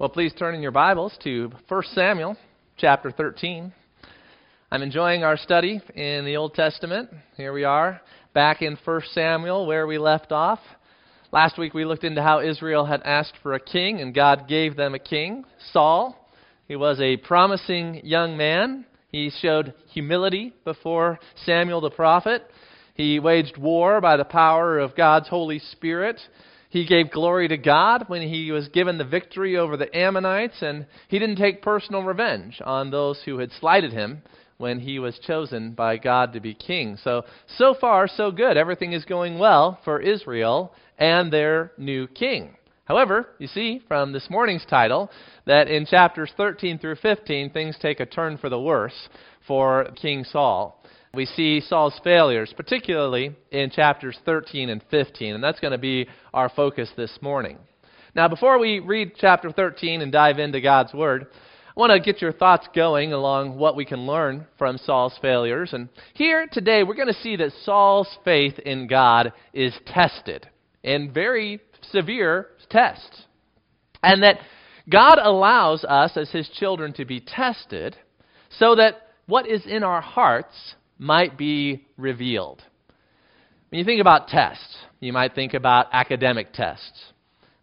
Well, please turn in your Bibles to 1 Samuel chapter 13. I'm enjoying our study in the Old Testament. Here we are, back in 1 Samuel where we left off. Last week we looked into how Israel had asked for a king, and God gave them a king, Saul. He was a promising young man. He showed humility before Samuel the prophet. He waged war by the power of God's Holy Spirit. He gave glory to God when he was given the victory over the Ammonites, and he didn't take personal revenge on those who had slighted him when he was chosen by God to be king. So, so far, so good. Everything is going well for Israel and their new king. However, you see from this morning's title that in chapters 13 through 15, things take a turn for the worse for King Saul we see Saul's failures, particularly in chapters 13 and 15, and that's going to be our focus this morning. Now, before we read chapter 13 and dive into God's Word, I want to get your thoughts going along what we can learn from Saul's failures. And here today, we're going to see that Saul's faith in God is tested in very severe tests. And that God allows us as His children to be tested so that what is in our hearts might be revealed. When you think about tests, you might think about academic tests.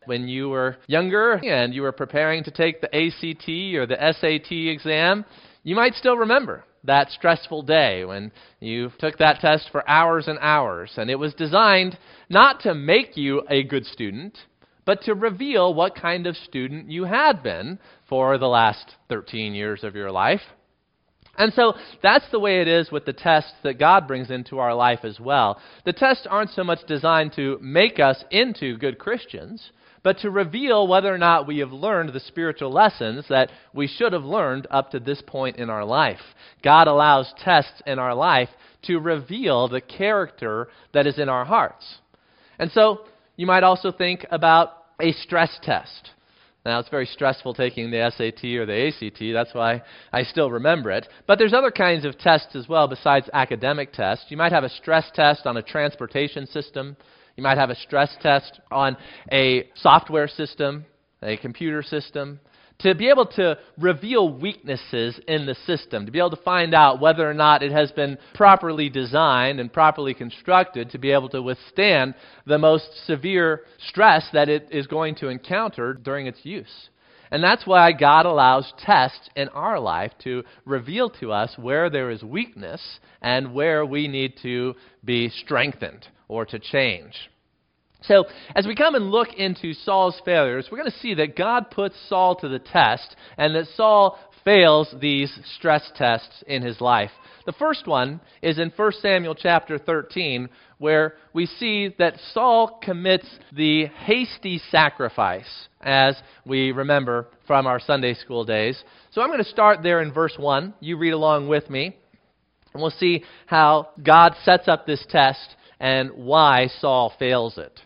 When you were younger and you were preparing to take the ACT or the SAT exam, you might still remember that stressful day when you took that test for hours and hours. And it was designed not to make you a good student, but to reveal what kind of student you had been for the last 13 years of your life. And so that's the way it is with the tests that God brings into our life as well. The tests aren't so much designed to make us into good Christians, but to reveal whether or not we have learned the spiritual lessons that we should have learned up to this point in our life. God allows tests in our life to reveal the character that is in our hearts. And so you might also think about a stress test. Now, it's very stressful taking the SAT or the ACT. That's why I still remember it. But there's other kinds of tests as well besides academic tests. You might have a stress test on a transportation system. You might have a stress test on a software system, a computer system to be able to reveal weaknesses in the system, to be able to find out whether or not it has been properly designed and properly constructed to be able to withstand the most severe stress that it is going to encounter during its use. And that's why God allows tests in our life to reveal to us where there is weakness and where we need to be strengthened or to change. So, as we come and look into Saul's failures, we're going to see that God puts Saul to the test and that Saul fails these stress tests in his life. The first one is in 1 Samuel chapter 13, where we see that Saul commits the hasty sacrifice, as we remember from our Sunday school days. So I'm going to start there in verse 1. You read along with me, and we'll see how God sets up this test and why Saul fails it.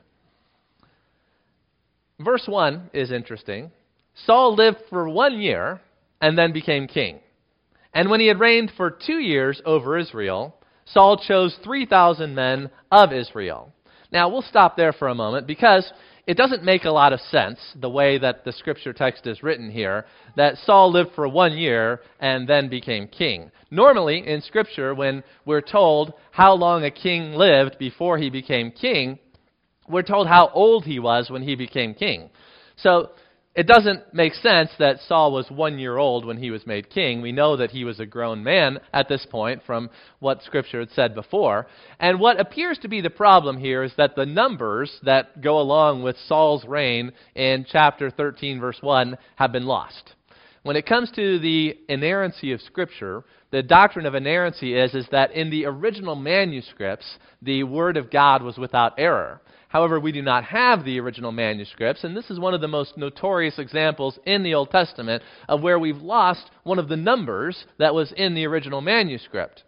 Verse 1 is interesting. Saul lived for one year and then became king. And when he had reigned for two years over Israel, Saul chose 3,000 men of Israel. Now, we'll stop there for a moment because it doesn't make a lot of sense, the way that the scripture text is written here, that Saul lived for one year and then became king. Normally, in scripture, when we're told how long a king lived before he became king, we're told how old he was when he became king. So it doesn't make sense that Saul was one year old when he was made king. We know that he was a grown man at this point from what Scripture had said before. And what appears to be the problem here is that the numbers that go along with Saul's reign in chapter 13, verse 1, have been lost. When it comes to the inerrancy of Scripture, the doctrine of inerrancy is, is that in the original manuscripts, the Word of God was without error. However, we do not have the original manuscripts, and this is one of the most notorious examples in the Old Testament of where we've lost one of the numbers that was in the original manuscript.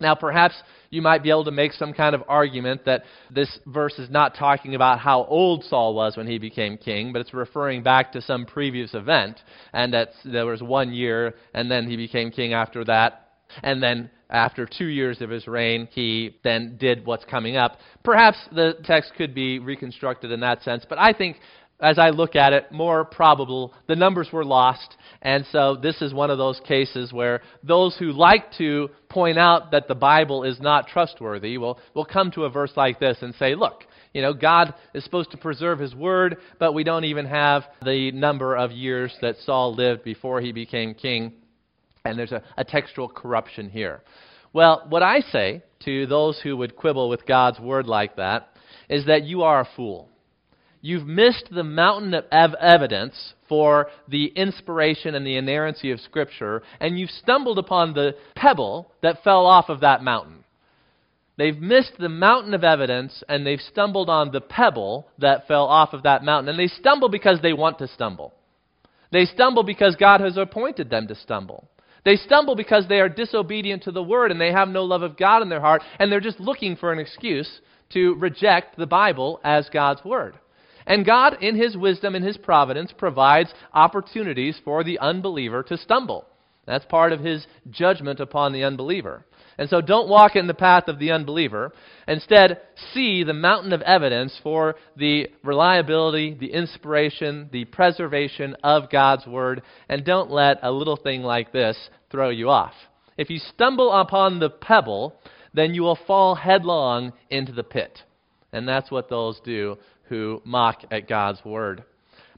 Now, perhaps you might be able to make some kind of argument that this verse is not talking about how old Saul was when he became king, but it's referring back to some previous event, and that there was one year, and then he became king after that. And then after two years of his reign, he then did what's coming up. Perhaps the text could be reconstructed in that sense, but I think as I look at it, more probable. The numbers were lost, and so this is one of those cases where those who like to point out that the Bible is not trustworthy will, will come to a verse like this and say, look, you know, God is supposed to preserve his word, but we don't even have the number of years that Saul lived before he became king, and there's a, a textual corruption here. Well, what I say to those who would quibble with God's word like that is that you are a fool you've missed the mountain of ev- evidence for the inspiration and the inerrancy of Scripture, and you've stumbled upon the pebble that fell off of that mountain. They've missed the mountain of evidence, and they've stumbled on the pebble that fell off of that mountain. And they stumble because they want to stumble. They stumble because God has appointed them to stumble. They stumble because they are disobedient to the word and they have no love of God in their heart, and they're just looking for an excuse to reject the Bible as God's word. And God, in His wisdom and His providence, provides opportunities for the unbeliever to stumble. That's part of His judgment upon the unbeliever. And so don't walk in the path of the unbeliever. Instead, see the mountain of evidence for the reliability, the inspiration, the preservation of God's Word, and don't let a little thing like this throw you off. If you stumble upon the pebble, then you will fall headlong into the pit. And that's what those do who mock at God's word.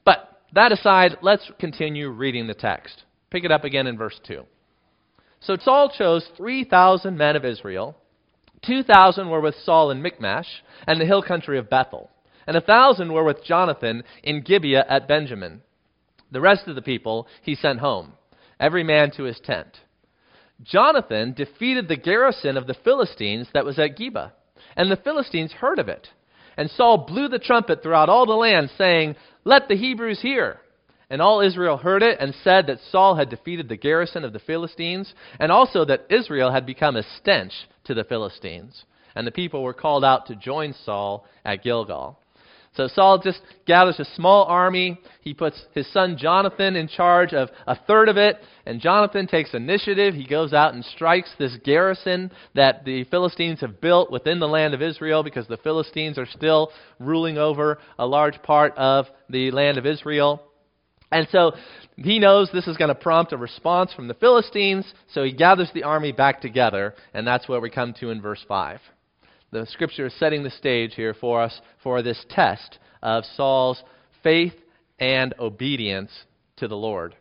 But that aside, let's continue reading the text. Pick it up again in verse 2. So Saul chose 3,000 men of Israel. 2,000 were with Saul in Michmash and the hill country of Bethel, and a 1,000 were with Jonathan in Gibeah at Benjamin. The rest of the people he sent home, every man to his tent. Jonathan defeated the garrison of the Philistines that was at Geba, and the Philistines heard of it. And Saul blew the trumpet throughout all the land, saying, Let the Hebrews hear. And all Israel heard it and said that Saul had defeated the garrison of the Philistines, and also that Israel had become a stench to the Philistines. And the people were called out to join Saul at Gilgal. So Saul just gathers a small army. He puts his son Jonathan in charge of a third of it, and Jonathan takes initiative. He goes out and strikes this garrison that the Philistines have built within the land of Israel because the Philistines are still ruling over a large part of the land of Israel. And so he knows this is going to prompt a response from the Philistines, so he gathers the army back together, and that's where we come to in verse 5 the scripture is setting the stage here for us for this test of Saul's faith and obedience to the Lord.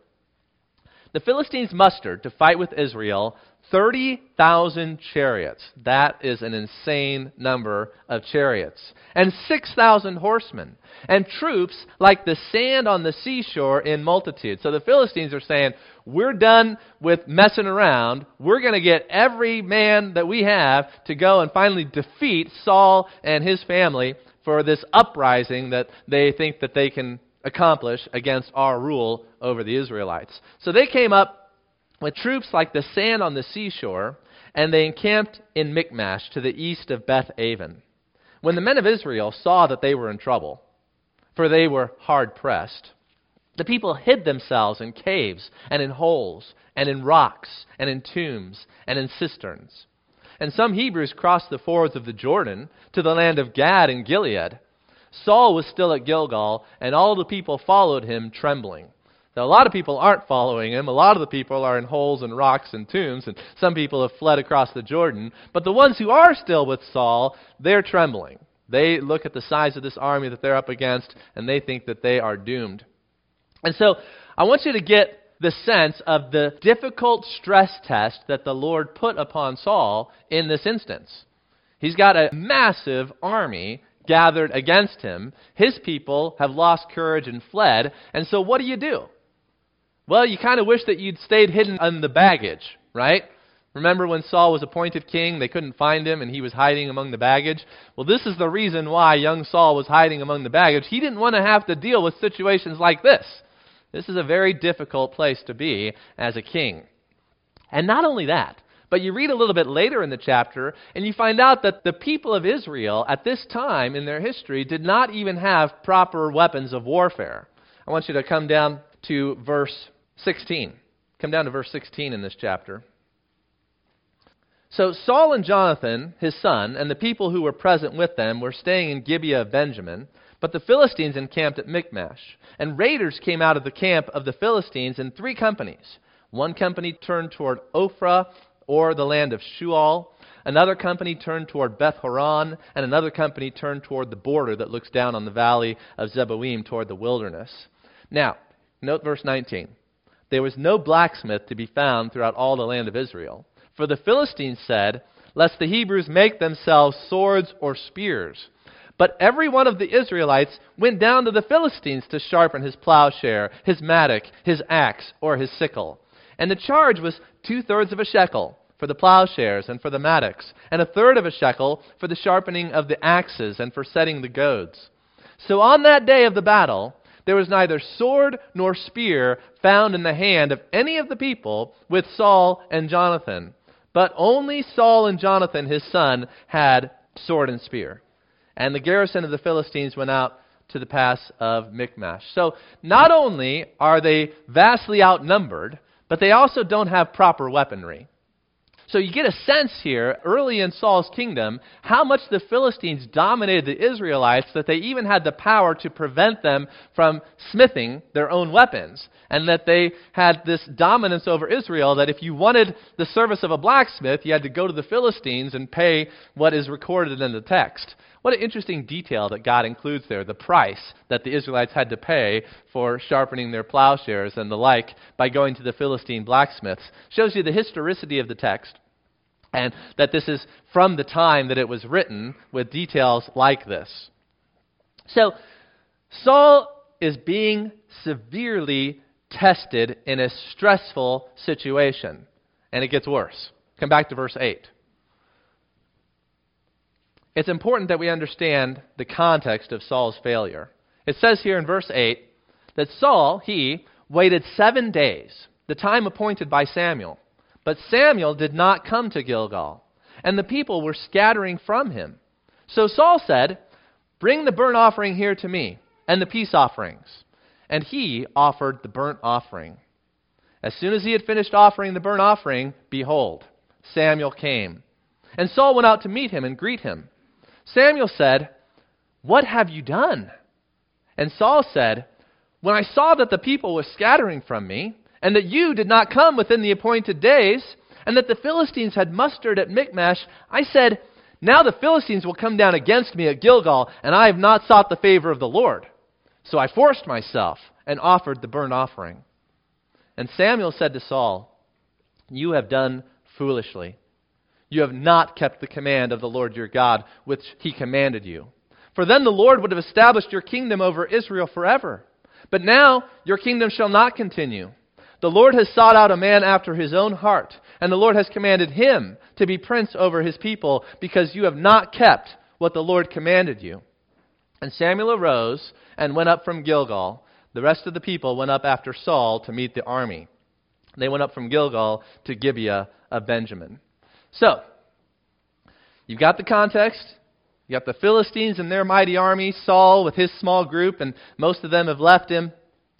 The Philistines mustered to fight with Israel 30,000 chariots. That is an insane number of chariots. And 6,000 horsemen. And troops like the sand on the seashore in multitude. So the Philistines are saying, we're done with messing around. We're going to get every man that we have to go and finally defeat Saul and his family for this uprising that they think that they can accomplish against our rule over the Israelites. So they came up with troops like the sand on the seashore, and they encamped in Michmash to the east of Beth Aven. When the men of Israel saw that they were in trouble, for they were hard pressed, the people hid themselves in caves and in holes and in rocks and in tombs and in cisterns. And some Hebrews crossed the fords of the Jordan to the land of Gad and Gilead. Saul was still at Gilgal, and all the people followed him trembling. Now, a lot of people aren't following him. A lot of the people are in holes and rocks and tombs, and some people have fled across the Jordan. But the ones who are still with Saul, they're trembling. They look at the size of this army that they're up against, and they think that they are doomed. And so, I want you to get the sense of the difficult stress test that the Lord put upon Saul in this instance. He's got a massive army gathered against him. His people have lost courage and fled. And so, what do you do? Well, you kind of wish that you'd stayed hidden in the baggage, right? Remember when Saul was appointed king, they couldn't find him and he was hiding among the baggage? Well, this is the reason why young Saul was hiding among the baggage. He didn't want to have to deal with situations like this. This is a very difficult place to be as a king. And not only that, but you read a little bit later in the chapter and you find out that the people of Israel at this time in their history did not even have proper weapons of warfare. I want you to come down to verse 16. Come down to verse 16 in this chapter. So Saul and Jonathan, his son, and the people who were present with them were staying in Gibeah of Benjamin. But the Philistines encamped at Michmash, and raiders came out of the camp of the Philistines in three companies. One company turned toward Ophrah, or the land of Shual. Another company turned toward Beth Horon, and another company turned toward the border that looks down on the valley of Zeboim toward the wilderness. Now, note verse 19. There was no blacksmith to be found throughout all the land of Israel. For the Philistines said, Lest the Hebrews make themselves swords or spears. But every one of the Israelites went down to the Philistines to sharpen his plowshare, his mattock, his axe, or his sickle. And the charge was two thirds of a shekel for the plowshares and for the mattocks, and a third of a shekel for the sharpening of the axes and for setting the goads. So on that day of the battle, there was neither sword nor spear found in the hand of any of the people with Saul and Jonathan, but only Saul and Jonathan, his son, had sword and spear and the garrison of the Philistines went out to the pass of Michmash. So not only are they vastly outnumbered, but they also don't have proper weaponry. So you get a sense here, early in Saul's kingdom, how much the Philistines dominated the Israelites that they even had the power to prevent them from smithing their own weapons. And that they had this dominance over Israel that if you wanted the service of a blacksmith, you had to go to the Philistines and pay what is recorded in the text. What an interesting detail that God includes there the price that the Israelites had to pay for sharpening their plowshares and the like by going to the Philistine blacksmiths. Shows you the historicity of the text and that this is from the time that it was written with details like this. So, Saul is being severely tested in a stressful situation, and it gets worse. Come back to verse 8 it's important that we understand the context of Saul's failure. It says here in verse 8 that Saul, he, waited seven days, the time appointed by Samuel. But Samuel did not come to Gilgal, and the people were scattering from him. So Saul said, Bring the burnt offering here to me, and the peace offerings. And he offered the burnt offering. As soon as he had finished offering the burnt offering, behold, Samuel came. And Saul went out to meet him and greet him. Samuel said, What have you done? And Saul said, When I saw that the people were scattering from me, and that you did not come within the appointed days, and that the Philistines had mustered at Michmash, I said, Now the Philistines will come down against me at Gilgal, and I have not sought the favor of the Lord. So I forced myself and offered the burnt offering. And Samuel said to Saul, You have done foolishly. You have not kept the command of the Lord your God, which he commanded you. For then the Lord would have established your kingdom over Israel forever. But now your kingdom shall not continue. The Lord has sought out a man after his own heart, and the Lord has commanded him to be prince over his people, because you have not kept what the Lord commanded you. And Samuel arose and went up from Gilgal. The rest of the people went up after Saul to meet the army. They went up from Gilgal to Gibeah of Benjamin. So, you've got the context. You got the Philistines and their mighty army, Saul with his small group, and most of them have left him.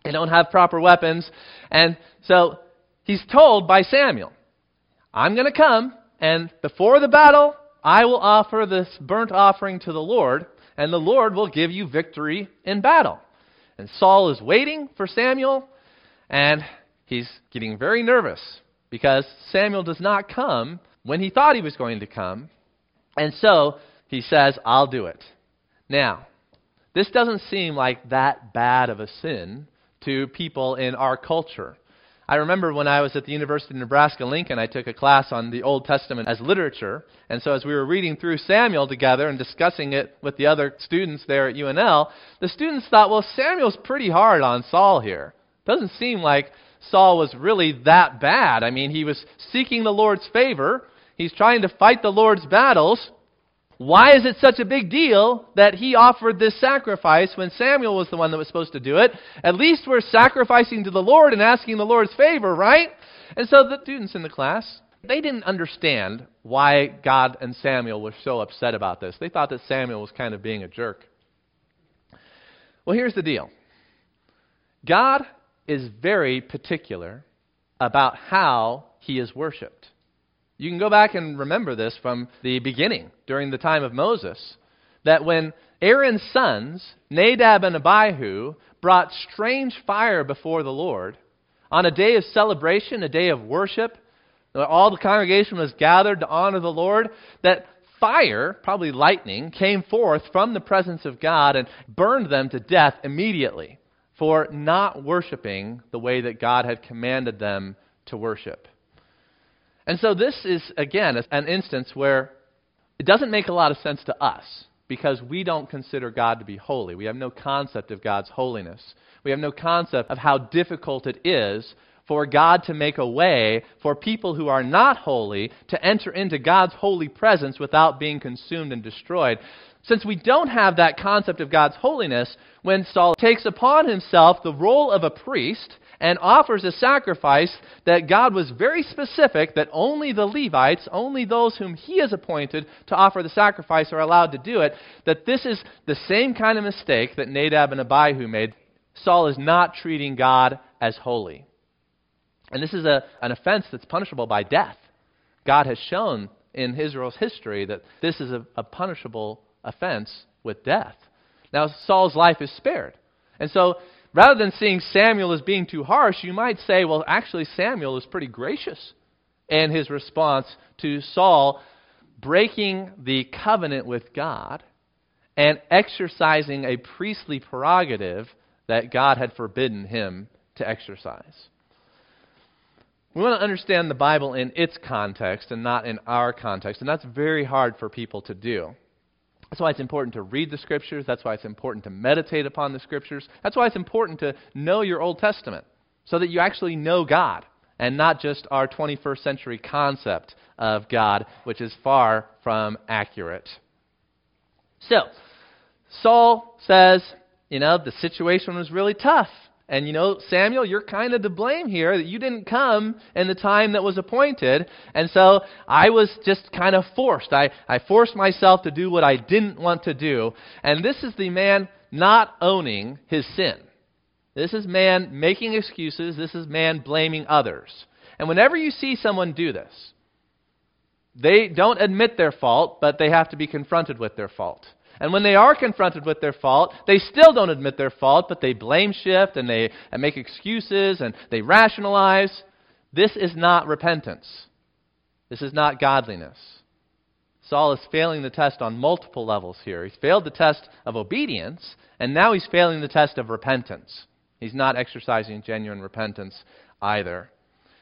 They don't have proper weapons. And so he's told by Samuel, I'm going to come, and before the battle, I will offer this burnt offering to the Lord, and the Lord will give you victory in battle. And Saul is waiting for Samuel, and he's getting very nervous because Samuel does not come when he thought he was going to come. And so he says, I'll do it. Now, this doesn't seem like that bad of a sin to people in our culture. I remember when I was at the University of Nebraska Lincoln, I took a class on the Old Testament as literature. And so as we were reading through Samuel together and discussing it with the other students there at UNL, the students thought, well, Samuel's pretty hard on Saul here. Doesn't seem like Saul was really that bad. I mean, he was seeking the Lord's favor, He's trying to fight the Lord's battles. Why is it such a big deal that he offered this sacrifice when Samuel was the one that was supposed to do it? At least we're sacrificing to the Lord and asking the Lord's favor, right? And so the students in the class, they didn't understand why God and Samuel were so upset about this. They thought that Samuel was kind of being a jerk. Well, here's the deal God is very particular about how he is worshiped. You can go back and remember this from the beginning, during the time of Moses, that when Aaron's sons, Nadab and Abihu, brought strange fire before the Lord on a day of celebration, a day of worship, all the congregation was gathered to honor the Lord, that fire, probably lightning, came forth from the presence of God and burned them to death immediately for not worshiping the way that God had commanded them to worship. And so this is, again, an instance where it doesn't make a lot of sense to us because we don't consider God to be holy. We have no concept of God's holiness. We have no concept of how difficult it is for God to make a way for people who are not holy to enter into God's holy presence without being consumed and destroyed. Since we don't have that concept of God's holiness, when Saul takes upon himself the role of a priest and offers a sacrifice that God was very specific that only the Levites, only those whom he has appointed to offer the sacrifice are allowed to do it, that this is the same kind of mistake that Nadab and Abihu made. Saul is not treating God as holy. And this is a, an offense that's punishable by death. God has shown in Israel's history that this is a, a punishable offense with death. Now, Saul's life is spared. And so, rather than seeing Samuel as being too harsh, you might say, well, actually, Samuel is pretty gracious in his response to Saul breaking the covenant with God and exercising a priestly prerogative that God had forbidden him to exercise. We want to understand the Bible in its context and not in our context, and that's very hard for people to do. That's why it's important to read the Scriptures. That's why it's important to meditate upon the Scriptures. That's why it's important to know your Old Testament so that you actually know God and not just our 21st century concept of God, which is far from accurate. So, Saul says, you know, the situation was really tough. And you know, Samuel, you're kind of to blame here that you didn't come in the time that was appointed. And so I was just kind of forced. I, I forced myself to do what I didn't want to do. And this is the man not owning his sin. This is man making excuses. This is man blaming others. And whenever you see someone do this, they don't admit their fault, but they have to be confronted with their fault. And when they are confronted with their fault, they still don't admit their fault, but they blame shift and they and make excuses and they rationalize. This is not repentance. This is not godliness. Saul is failing the test on multiple levels here. He's failed the test of obedience, and now he's failing the test of repentance. He's not exercising genuine repentance either.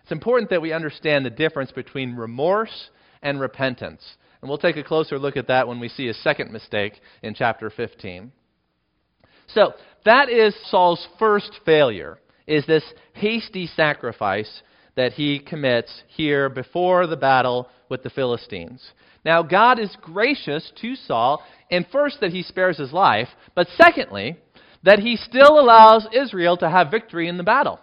It's important that we understand the difference between remorse and repentance. And we'll take a closer look at that when we see a second mistake in chapter 15. So, that is Saul's first failure, is this hasty sacrifice that he commits here before the battle with the Philistines. Now, God is gracious to Saul, in first, that he spares his life, but secondly, that he still allows Israel to have victory in the battle.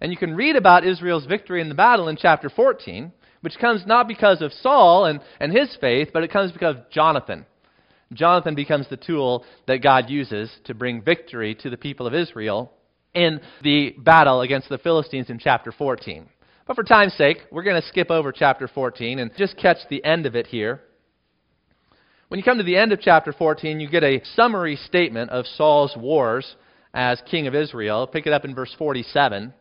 And you can read about Israel's victory in the battle in chapter 14 which comes not because of Saul and, and his faith, but it comes because of Jonathan. Jonathan becomes the tool that God uses to bring victory to the people of Israel in the battle against the Philistines in chapter 14. But for time's sake, we're going to skip over chapter 14 and just catch the end of it here. When you come to the end of chapter 14, you get a summary statement of Saul's wars as king of Israel. Pick it up in verse 47.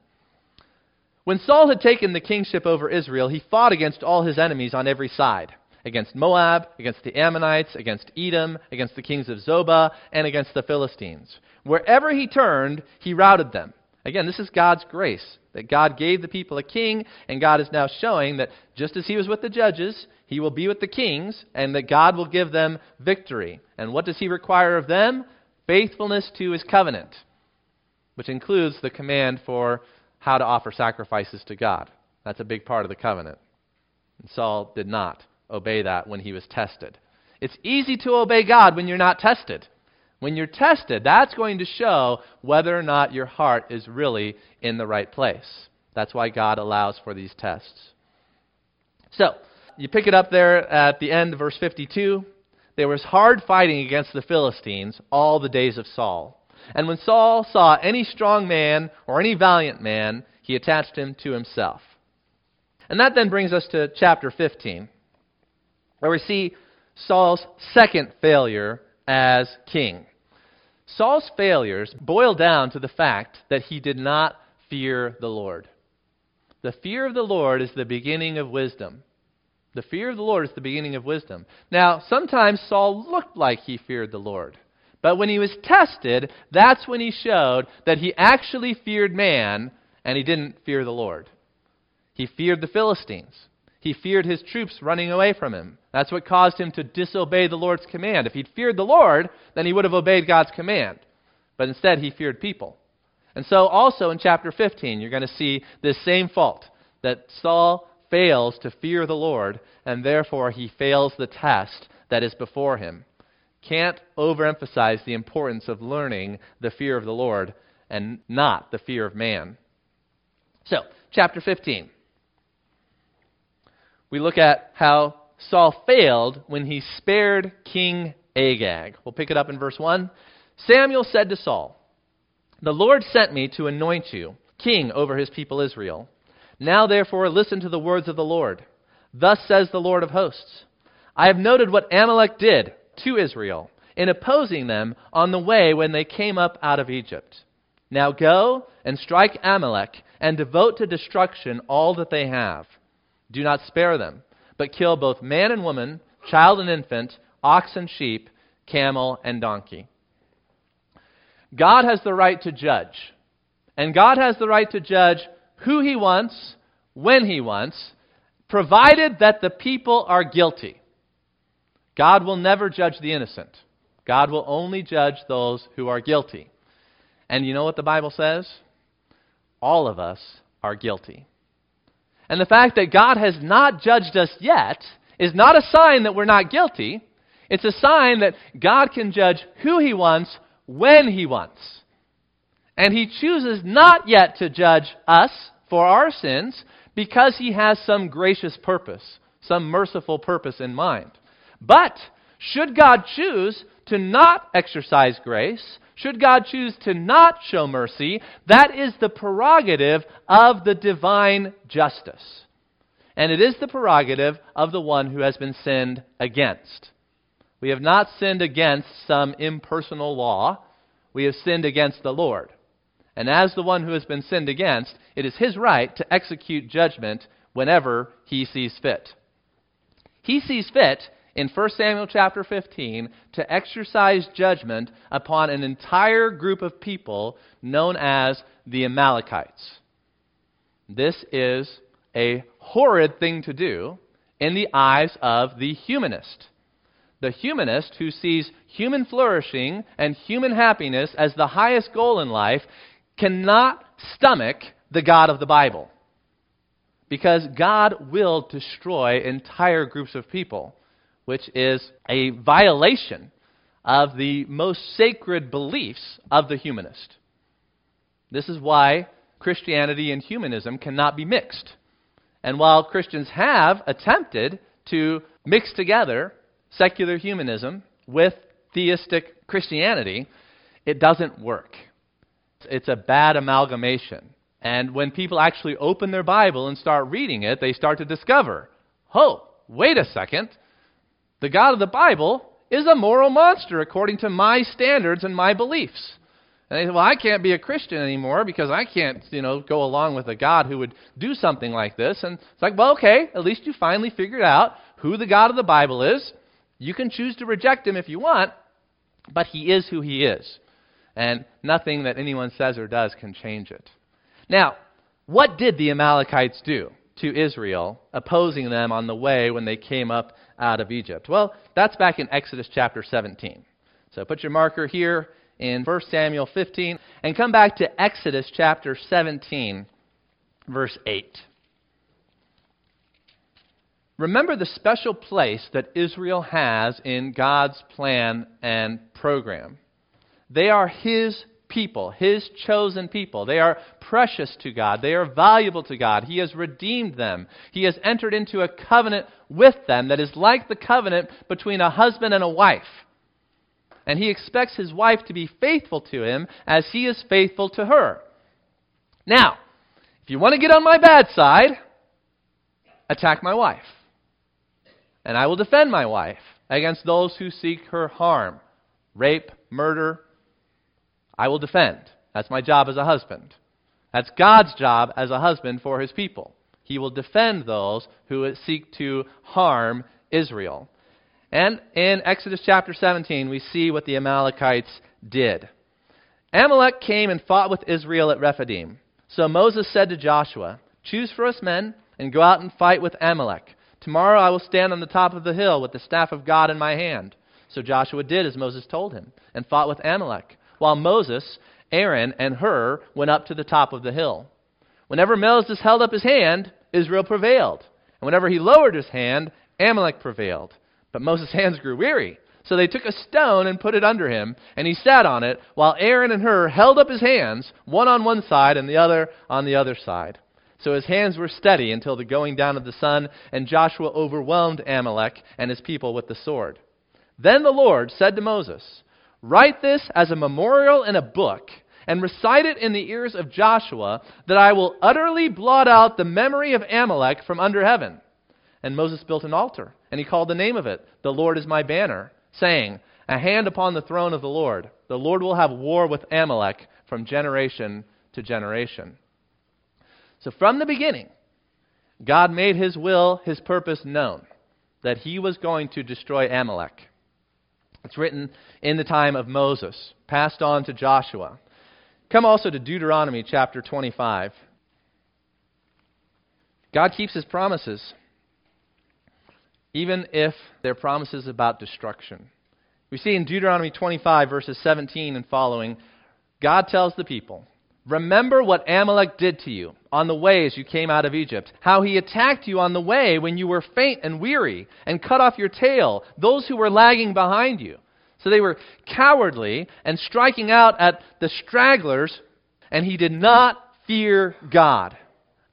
When Saul had taken the kingship over Israel, he fought against all his enemies on every side against Moab, against the Ammonites, against Edom, against the kings of Zobah, and against the Philistines. Wherever he turned, he routed them. Again, this is God's grace, that God gave the people a king, and God is now showing that just as he was with the judges, he will be with the kings, and that God will give them victory. And what does he require of them? Faithfulness to his covenant, which includes the command for how to offer sacrifices to God. That's a big part of the covenant. And Saul did not obey that when he was tested. It's easy to obey God when you're not tested. When you're tested, that's going to show whether or not your heart is really in the right place. That's why God allows for these tests. So, you pick it up there at the end verse 52. There was hard fighting against the Philistines all the days of Saul. And when Saul saw any strong man or any valiant man, he attached him to himself. And that then brings us to chapter 15, where we see Saul's second failure as king. Saul's failures boil down to the fact that he did not fear the Lord. The fear of the Lord is the beginning of wisdom. The fear of the Lord is the beginning of wisdom. Now, sometimes Saul looked like he feared the Lord. But when he was tested, that's when he showed that he actually feared man and he didn't fear the Lord. He feared the Philistines. He feared his troops running away from him. That's what caused him to disobey the Lord's command. If he'd feared the Lord, then he would have obeyed God's command. But instead, he feared people. And so, also in chapter 15, you're going to see this same fault that Saul fails to fear the Lord, and therefore he fails the test that is before him. Can't overemphasize the importance of learning the fear of the Lord and not the fear of man. So, chapter 15. We look at how Saul failed when he spared King Agag. We'll pick it up in verse 1. Samuel said to Saul, The Lord sent me to anoint you king over his people Israel. Now, therefore, listen to the words of the Lord. Thus says the Lord of hosts I have noted what Amalek did to Israel in opposing them on the way when they came up out of Egypt. Now go and strike Amalek and devote to destruction all that they have. Do not spare them, but kill both man and woman, child and infant, ox and sheep, camel and donkey. God has the right to judge. And God has the right to judge who he wants, when he wants, provided that the people are guilty. God will never judge the innocent. God will only judge those who are guilty. And you know what the Bible says? All of us are guilty. And the fact that God has not judged us yet is not a sign that we're not guilty. It's a sign that God can judge who He wants when He wants. And He chooses not yet to judge us for our sins because He has some gracious purpose, some merciful purpose in mind. But should God choose to not exercise grace, should God choose to not show mercy, that is the prerogative of the divine justice. And it is the prerogative of the one who has been sinned against. We have not sinned against some impersonal law. We have sinned against the Lord. And as the one who has been sinned against, it is his right to execute judgment whenever he sees fit. He sees fit in 1 Samuel chapter 15 to exercise judgment upon an entire group of people known as the Amalekites. This is a horrid thing to do in the eyes of the humanist. The humanist who sees human flourishing and human happiness as the highest goal in life cannot stomach the God of the Bible. Because God will destroy entire groups of people which is a violation of the most sacred beliefs of the humanist. This is why Christianity and humanism cannot be mixed. And while Christians have attempted to mix together secular humanism with theistic Christianity, it doesn't work. It's a bad amalgamation. And when people actually open their Bible and start reading it, they start to discover oh, wait a second. The God of the Bible is a moral monster according to my standards and my beliefs. And they say, well, I can't be a Christian anymore because I can't, you know, go along with a God who would do something like this. And it's like, well, okay, at least you finally figured out who the God of the Bible is. You can choose to reject him if you want, but he is who he is. And nothing that anyone says or does can change it. Now, what did the Amalekites do to Israel, opposing them on the way when they came up out of Egypt? Well, that's back in Exodus chapter 17. So put your marker here in 1 Samuel 15 and come back to Exodus chapter 17, verse 8. Remember the special place that Israel has in God's plan and program. They are His people, His chosen people. They are precious to God. They are valuable to God. He has redeemed them. He has entered into a covenant with them that is like the covenant between a husband and a wife. And He expects His wife to be faithful to Him as He is faithful to her. Now, if you want to get on my bad side, attack my wife. And I will defend my wife against those who seek her harm. rape, murder, I will defend. That's my job as a husband. That's God's job as a husband for his people. He will defend those who seek to harm Israel. And in Exodus chapter 17, we see what the Amalekites did. Amalek came and fought with Israel at Rephidim. So Moses said to Joshua, Choose for us men and go out and fight with Amalek. Tomorrow I will stand on the top of the hill with the staff of God in my hand. So Joshua did as Moses told him and fought with Amalek, while Moses, Aaron, and Hur went up to the top of the hill. Whenever Moses held up his hand, Israel prevailed. And whenever he lowered his hand, Amalek prevailed. But Moses' hands grew weary. So they took a stone and put it under him, and he sat on it, while Aaron and Hur held up his hands, one on one side and the other on the other side. So his hands were steady until the going down of the sun, and Joshua overwhelmed Amalek and his people with the sword. Then the Lord said to Moses, Write this as a memorial in a book, and recite it in the ears of Joshua, that I will utterly blot out the memory of Amalek from under heaven. And Moses built an altar, and he called the name of it, The Lord is my banner, saying, A hand upon the throne of the Lord. The Lord will have war with Amalek from generation to generation. So from the beginning, God made his will, his purpose known, that he was going to destroy Amalek. It's written in the time of Moses, passed on to Joshua. Come also to Deuteronomy chapter 25. God keeps his promises, even if they're promises about destruction. We see in Deuteronomy 25, verses 17 and following, God tells the people, Remember what Amalek did to you on the way as you came out of Egypt, how he attacked you on the way when you were faint and weary, and cut off your tail, those who were lagging behind you. So they were cowardly and striking out at the stragglers, and he did not fear God.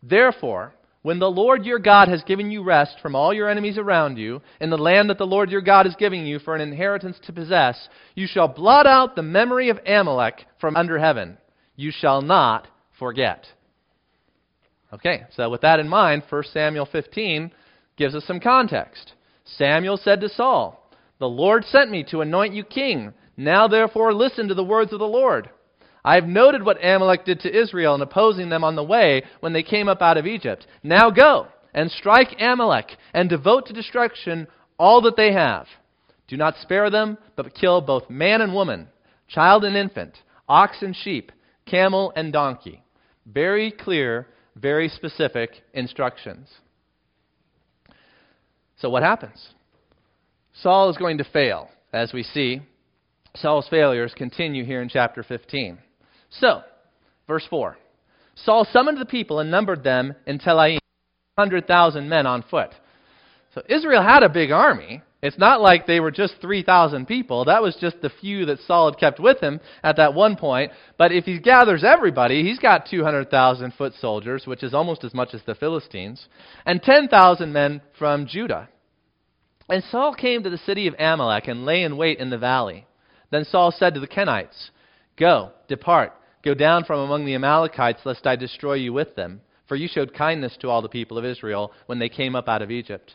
Therefore, when the Lord your God has given you rest from all your enemies around you, in the land that the Lord your God is giving you for an inheritance to possess, you shall blot out the memory of Amalek from under heaven you shall not forget. Okay, so with that in mind, 1 Samuel 15 gives us some context. Samuel said to Saul, The Lord sent me to anoint you king. Now therefore listen to the words of the Lord. I have noted what Amalek did to Israel in opposing them on the way when they came up out of Egypt. Now go and strike Amalek and devote to destruction all that they have. Do not spare them, but kill both man and woman, child and infant, ox and sheep camel, and donkey. Very clear, very specific instructions. So, what happens? Saul is going to fail, as we see. Saul's failures continue here in chapter 15. So, verse 4 Saul summoned the people and numbered them in Telaim, 100,000 men on foot. So, Israel had a big army. It's not like they were just 3,000 people. That was just the few that Saul had kept with him at that one point. But if he gathers everybody, he's got 200,000 foot soldiers, which is almost as much as the Philistines, and 10,000 men from Judah. And Saul came to the city of Amalek and lay in wait in the valley. Then Saul said to the Kenites, Go, depart, go down from among the Amalekites, lest I destroy you with them. For you showed kindness to all the people of Israel when they came up out of Egypt.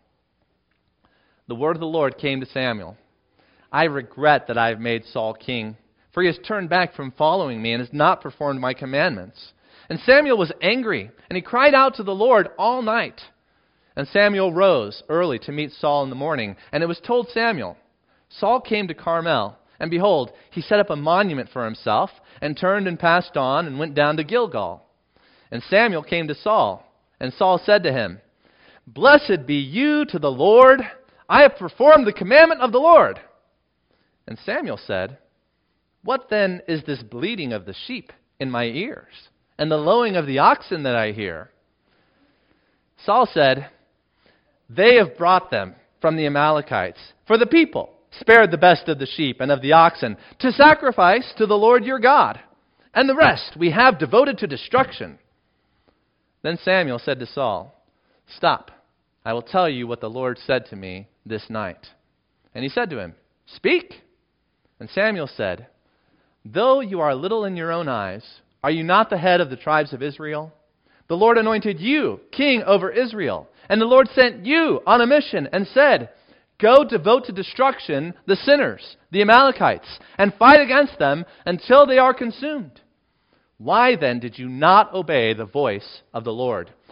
the word of the Lord came to Samuel I regret that I have made Saul king, for he has turned back from following me and has not performed my commandments. And Samuel was angry, and he cried out to the Lord all night. And Samuel rose early to meet Saul in the morning, and it was told Samuel Saul came to Carmel, and behold, he set up a monument for himself, and turned and passed on, and went down to Gilgal. And Samuel came to Saul, and Saul said to him, Blessed be you to the Lord I have performed the commandment of the Lord. And Samuel said, What then is this bleating of the sheep in my ears, and the lowing of the oxen that I hear? Saul said, They have brought them from the Amalekites, for the people, spared the best of the sheep and of the oxen to sacrifice to the Lord your God, and the rest we have devoted to destruction. Then Samuel said to Saul, Stop, I will tell you what the Lord said to me this night. And he said to him, Speak. And Samuel said, Though you are little in your own eyes, are you not the head of the tribes of Israel? The Lord anointed you king over Israel. And the Lord sent you on a mission and said, Go devote to destruction the sinners, the Amalekites, and fight against them until they are consumed. Why then did you not obey the voice of the Lord?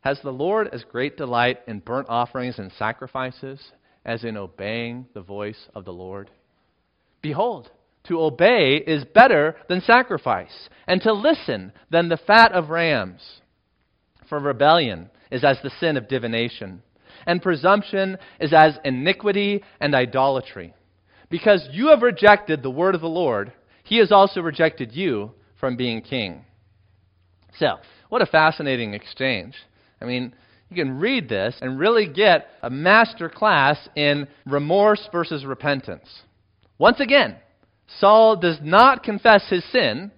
Has the Lord as great delight in burnt offerings and sacrifices as in obeying the voice of the Lord? Behold, to obey is better than sacrifice, and to listen than the fat of rams. For rebellion is as the sin of divination, and presumption is as iniquity and idolatry. Because you have rejected the word of the Lord, he has also rejected you from being king. So, what a fascinating exchange. I mean, you can read this and really get a master class in remorse versus repentance. Once again, Saul does not confess his sin.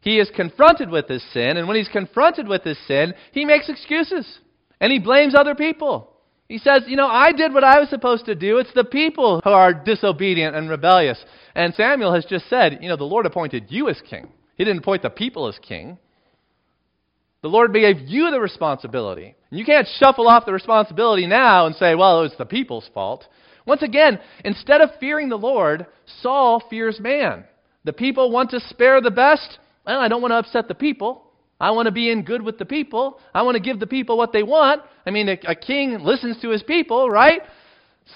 He is confronted with his sin, and when he's confronted with his sin, he makes excuses and he blames other people. He says, You know, I did what I was supposed to do. It's the people who are disobedient and rebellious. And Samuel has just said, You know, the Lord appointed you as king, He didn't appoint the people as king. The Lord gave you the responsibility. You can't shuffle off the responsibility now and say, Well, it's the people's fault. Once again, instead of fearing the Lord, Saul fears man. The people want to spare the best. Well, I don't want to upset the people. I want to be in good with the people. I want to give the people what they want. I mean, a, a king listens to his people, right?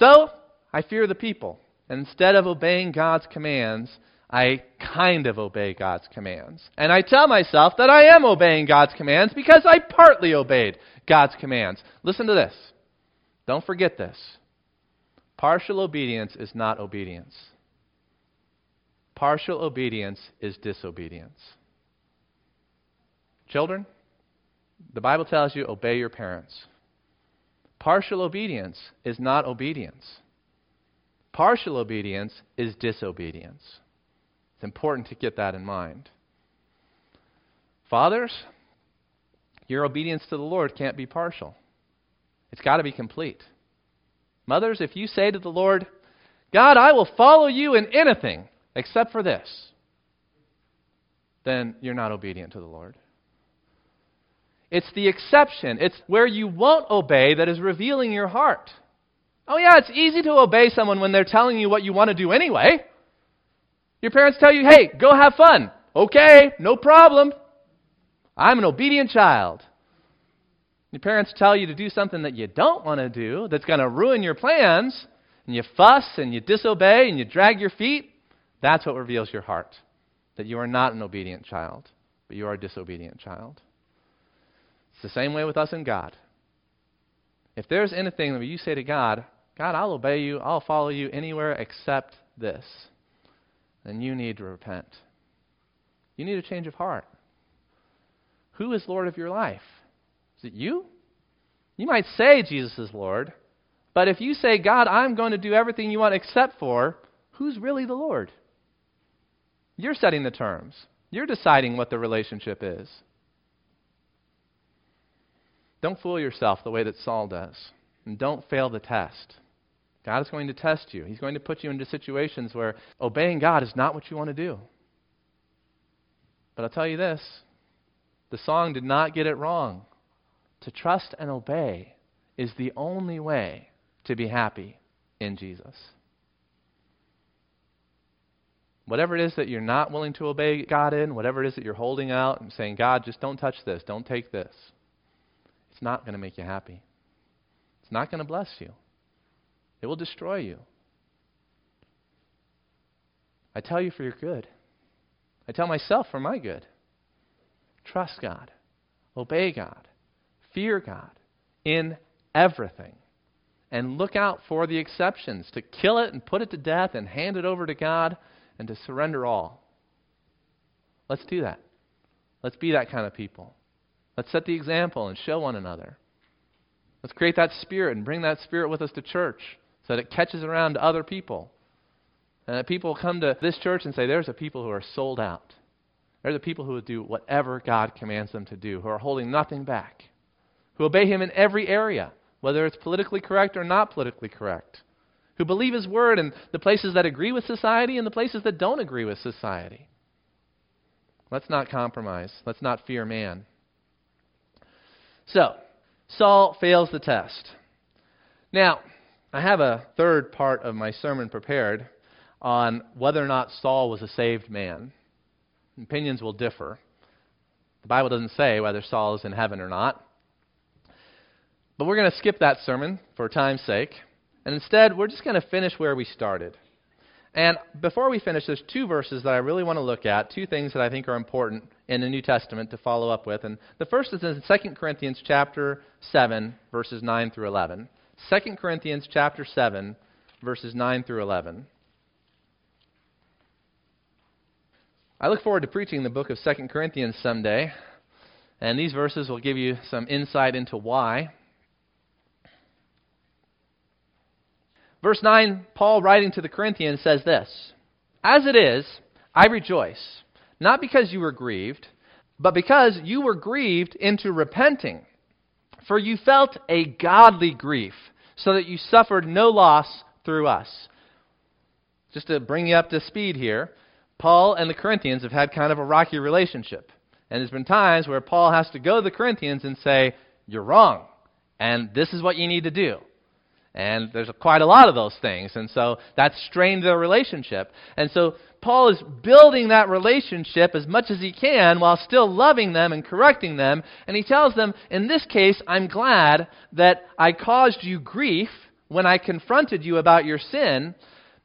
So, I fear the people. Instead of obeying God's commands, I kind of obey God's commands. And I tell myself that I am obeying God's commands because I partly obeyed God's commands. Listen to this. Don't forget this. Partial obedience is not obedience. Partial obedience is disobedience. Children, the Bible tells you obey your parents. Partial obedience is not obedience. Partial obedience is disobedience. It's important to get that in mind. Fathers, your obedience to the Lord can't be partial, it's got to be complete. Mothers, if you say to the Lord, God, I will follow you in anything except for this, then you're not obedient to the Lord. It's the exception. It's where you won't obey that is revealing your heart. Oh, yeah, it's easy to obey someone when they're telling you what you want to do anyway. Your parents tell you, hey, go have fun. Okay, no problem. I'm an obedient child. Your parents tell you to do something that you don't want to do, that's going to ruin your plans, and you fuss and you disobey and you drag your feet, that's what reveals your heart. That you are not an obedient child, but you are a disobedient child. It's the same way with us and God. If there's anything that you say to God, God, I'll obey you, I'll follow you anywhere except this, then you need to repent. You need a change of heart. Who is Lord of your life? Is it you? You might say Jesus is Lord, but if you say, God, I'm going to do everything you want except for, who's really the Lord? You're setting the terms. You're deciding what the relationship is. Don't fool yourself the way that Saul does. And don't fail the test. God is going to test you. He's going to put you into situations where obeying God is not what you want to do. But I'll tell you this the song did not get it wrong. To trust and obey is the only way to be happy in Jesus. Whatever it is that you're not willing to obey God in, whatever it is that you're holding out and saying, God, just don't touch this, don't take this, it's not going to make you happy. It's not going to bless you, it will destroy you. I tell you for your good. I tell myself for my good. Trust God. Obey God. Fear God in everything. And look out for the exceptions to kill it and put it to death and hand it over to God and to surrender all. Let's do that. Let's be that kind of people. Let's set the example and show one another. Let's create that spirit and bring that spirit with us to church so that it catches around to other people. And that people come to this church and say, there's a people who are sold out. They're the people who will do whatever God commands them to do, who are holding nothing back, who obey Him in every area, whether it's politically correct or not politically correct, who believe His word in the places that agree with society and the places that don't agree with society. Let's not compromise. Let's not fear man. So, Saul fails the test. Now, I have a third part of my sermon prepared on whether or not Saul was a saved man. Opinions will differ. The Bible doesn't say whether Saul is in heaven or not. But we're going to skip that sermon for time's sake. And instead, we're just going to finish where we started. And before we finish, there's two verses that I really want to look at, two things that I think are important in the New Testament to follow up with. And the first is in 2 Corinthians chapter 7, verses 9 through 11. 2 Corinthians chapter 7, verses 9 through 11. I look forward to preaching the book of 2 Corinthians someday, and these verses will give you some insight into why. Verse 9, Paul writing to the Corinthians says this As it is, I rejoice, not because you were grieved, but because you were grieved into repenting. For you felt a godly grief, so that you suffered no loss through us. Just to bring you up to speed here, Paul and the Corinthians have had kind of a rocky relationship. And there's been times where Paul has to go to the Corinthians and say, You're wrong, and this is what you need to do. And there's quite a lot of those things. And so that's strained their relationship. And so Paul is building that relationship as much as he can while still loving them and correcting them. And he tells them, in this case, I'm glad that I caused you grief when I confronted you about your sin,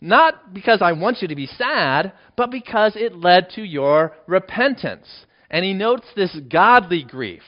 not because I want you to be sad, but because it led to your repentance. And he notes this godly grief.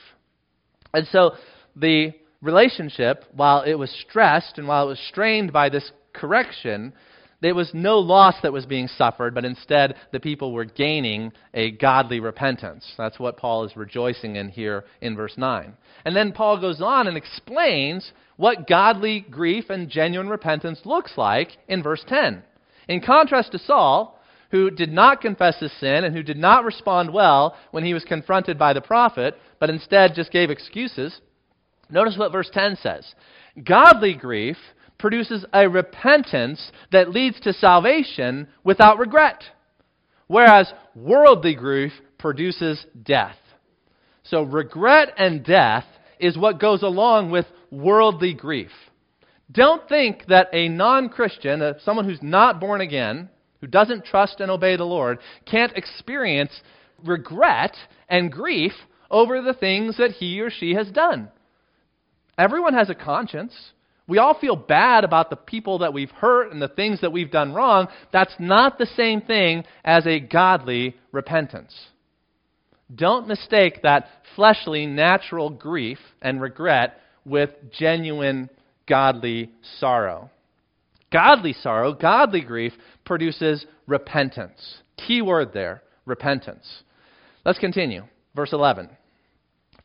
And so the relationship, while it was stressed and while it was strained by this correction, there was no loss that was being suffered, but instead the people were gaining a godly repentance. That's what Paul is rejoicing in here in verse 9. And then Paul goes on and explains what godly grief and genuine repentance looks like in verse 10. In contrast to Saul, who did not confess his sin and who did not respond well when he was confronted by the prophet, but instead just gave excuses, Notice what verse 10 says Godly grief produces a repentance that leads to salvation without regret, whereas worldly grief produces death. So, regret and death is what goes along with worldly grief. Don't think that a non Christian, uh, someone who's not born again, who doesn't trust and obey the Lord, can't experience regret and grief over the things that he or she has done. Everyone has a conscience. We all feel bad about the people that we've hurt and the things that we've done wrong. That's not the same thing as a godly repentance. Don't mistake that fleshly, natural grief and regret with genuine, godly sorrow. Godly sorrow, godly grief produces repentance. Key word there repentance. Let's continue. Verse 11.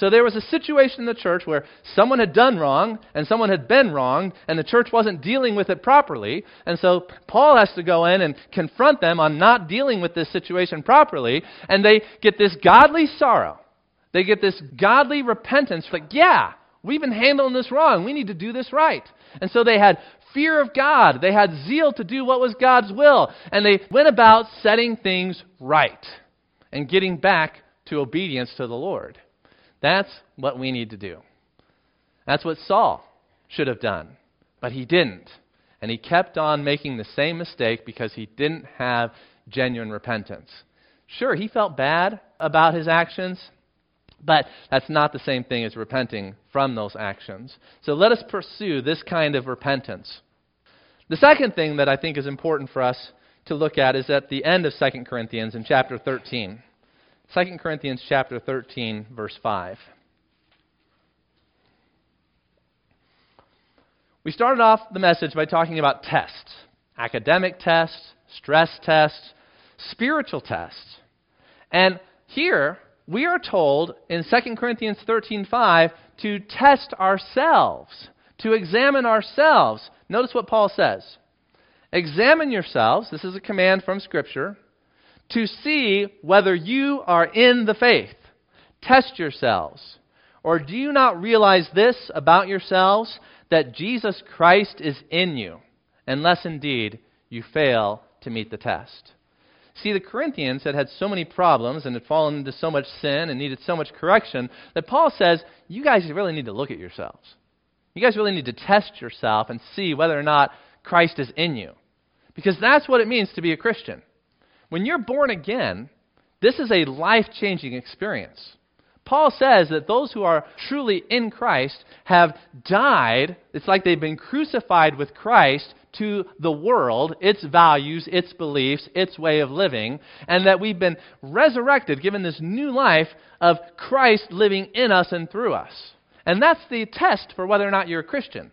So there was a situation in the church where someone had done wrong and someone had been wrong, and the church wasn't dealing with it properly. And so Paul has to go in and confront them on not dealing with this situation properly, and they get this godly sorrow. They get this godly repentance, like, yeah, we've been handling this wrong. We need to do this right. And so they had fear of God. They had zeal to do what was God's will. And they went about setting things right and getting back to obedience to the Lord. That's what we need to do. That's what Saul should have done. But he didn't. And he kept on making the same mistake because he didn't have genuine repentance. Sure, he felt bad about his actions, but that's not the same thing as repenting from those actions. So let us pursue this kind of repentance. The second thing that I think is important for us to look at is at the end of 2 Corinthians in chapter 13. 2 Corinthians chapter 13 verse 5. We started off the message by talking about tests academic tests, stress tests, spiritual tests. And here, we are told in 2 Corinthians 13:5 to test ourselves, to examine ourselves. Notice what Paul says. Examine yourselves, this is a command from scripture, to see whether you are in the faith. Test yourselves. Or do you not realize this about yourselves that Jesus Christ is in you, unless indeed you fail to meet the test. See, the Corinthians had had so many problems and had fallen into so much sin and needed so much correction that Paul says, you guys really need to look at yourselves. You guys really need to test yourself and see whether or not Christ is in you. Because that's what it means to be a Christian. When you're born again, this is a life changing experience. Paul says that those who are truly in Christ have died. It's like they've been crucified with Christ to the world, its values, its beliefs, its way of living, and that we've been resurrected, given this new life of Christ living in us and through us. And that's the test for whether or not you're a Christian.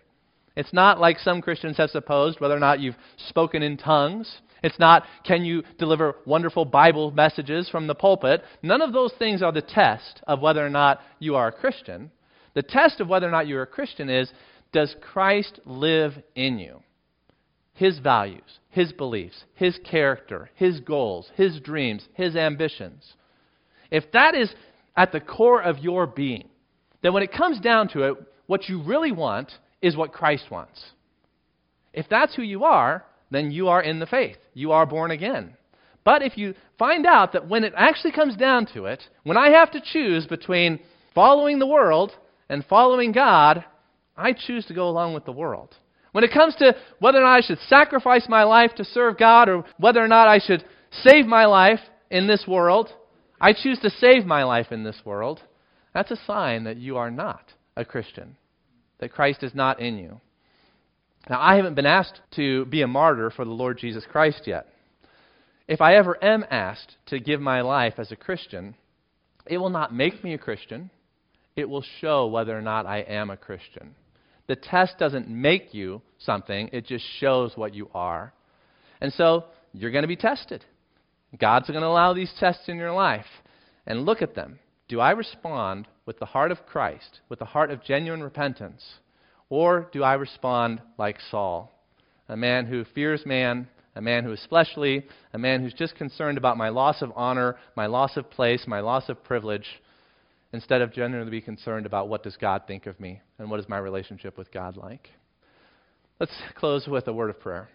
It's not like some Christians have supposed whether or not you've spoken in tongues. It's not, can you deliver wonderful Bible messages from the pulpit? None of those things are the test of whether or not you are a Christian. The test of whether or not you're a Christian is, does Christ live in you? His values, His beliefs, His character, His goals, His dreams, His ambitions. If that is at the core of your being, then when it comes down to it, what you really want is what Christ wants. If that's who you are, then you are in the faith. You are born again. But if you find out that when it actually comes down to it, when I have to choose between following the world and following God, I choose to go along with the world. When it comes to whether or not I should sacrifice my life to serve God or whether or not I should save my life in this world, I choose to save my life in this world. That's a sign that you are not a Christian, that Christ is not in you. Now, I haven't been asked to be a martyr for the Lord Jesus Christ yet. If I ever am asked to give my life as a Christian, it will not make me a Christian. It will show whether or not I am a Christian. The test doesn't make you something, it just shows what you are. And so, you're going to be tested. God's going to allow these tests in your life. And look at them. Do I respond with the heart of Christ, with the heart of genuine repentance? Or do I respond like Saul, a man who fears man, a man who is fleshly, a man who's just concerned about my loss of honor, my loss of place, my loss of privilege, instead of genuinely be concerned about what does God think of me and what is my relationship with God like? Let's close with a word of prayer.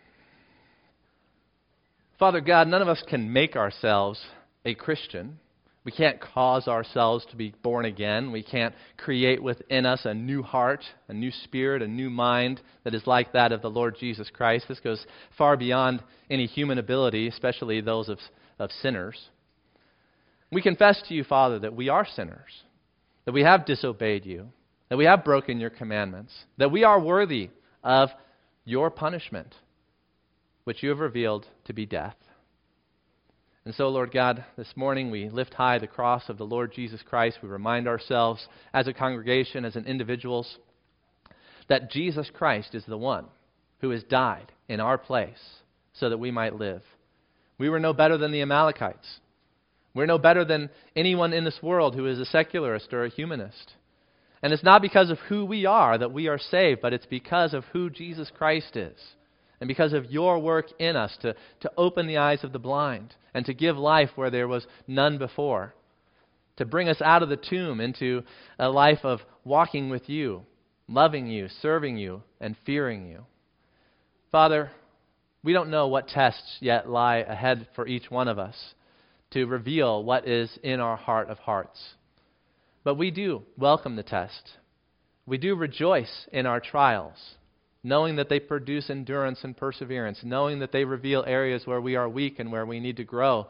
Father God, none of us can make ourselves a Christian. We can't cause ourselves to be born again. We can't create within us a new heart, a new spirit, a new mind that is like that of the Lord Jesus Christ. This goes far beyond any human ability, especially those of, of sinners. We confess to you, Father, that we are sinners, that we have disobeyed you, that we have broken your commandments, that we are worthy of your punishment, which you have revealed to be death. And so, Lord God, this morning we lift high the cross of the Lord Jesus Christ. We remind ourselves as a congregation, as an individuals, that Jesus Christ is the one who has died in our place so that we might live. We were no better than the Amalekites. We're no better than anyone in this world who is a secularist or a humanist. And it's not because of who we are that we are saved, but it's because of who Jesus Christ is and because of your work in us to, to open the eyes of the blind and to give life where there was none before, to bring us out of the tomb into a life of walking with you, loving you, serving you, and fearing you. Father, we don't know what tests yet lie ahead for each one of us to reveal what is in our heart of hearts. But we do welcome the test. We do rejoice in our trials, knowing that they produce endurance and perseverance, knowing that they reveal areas where we are weak and where we need to grow.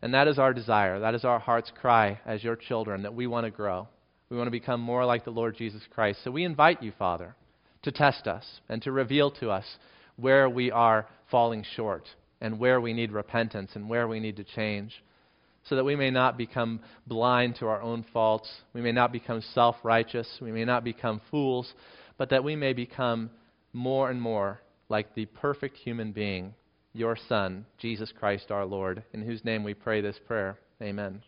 And that is our desire. That is our heart's cry as your children, that we want to grow. We want to become more like the Lord Jesus Christ. So we invite you, Father, to test us and to reveal to us where we are falling short and where we need repentance and where we need to change so that we may not become blind to our own faults. We may not become self righteous. We may not become fools, but that we may become more and more like the perfect human being, your Son, Jesus Christ our Lord, in whose name we pray this prayer. Amen.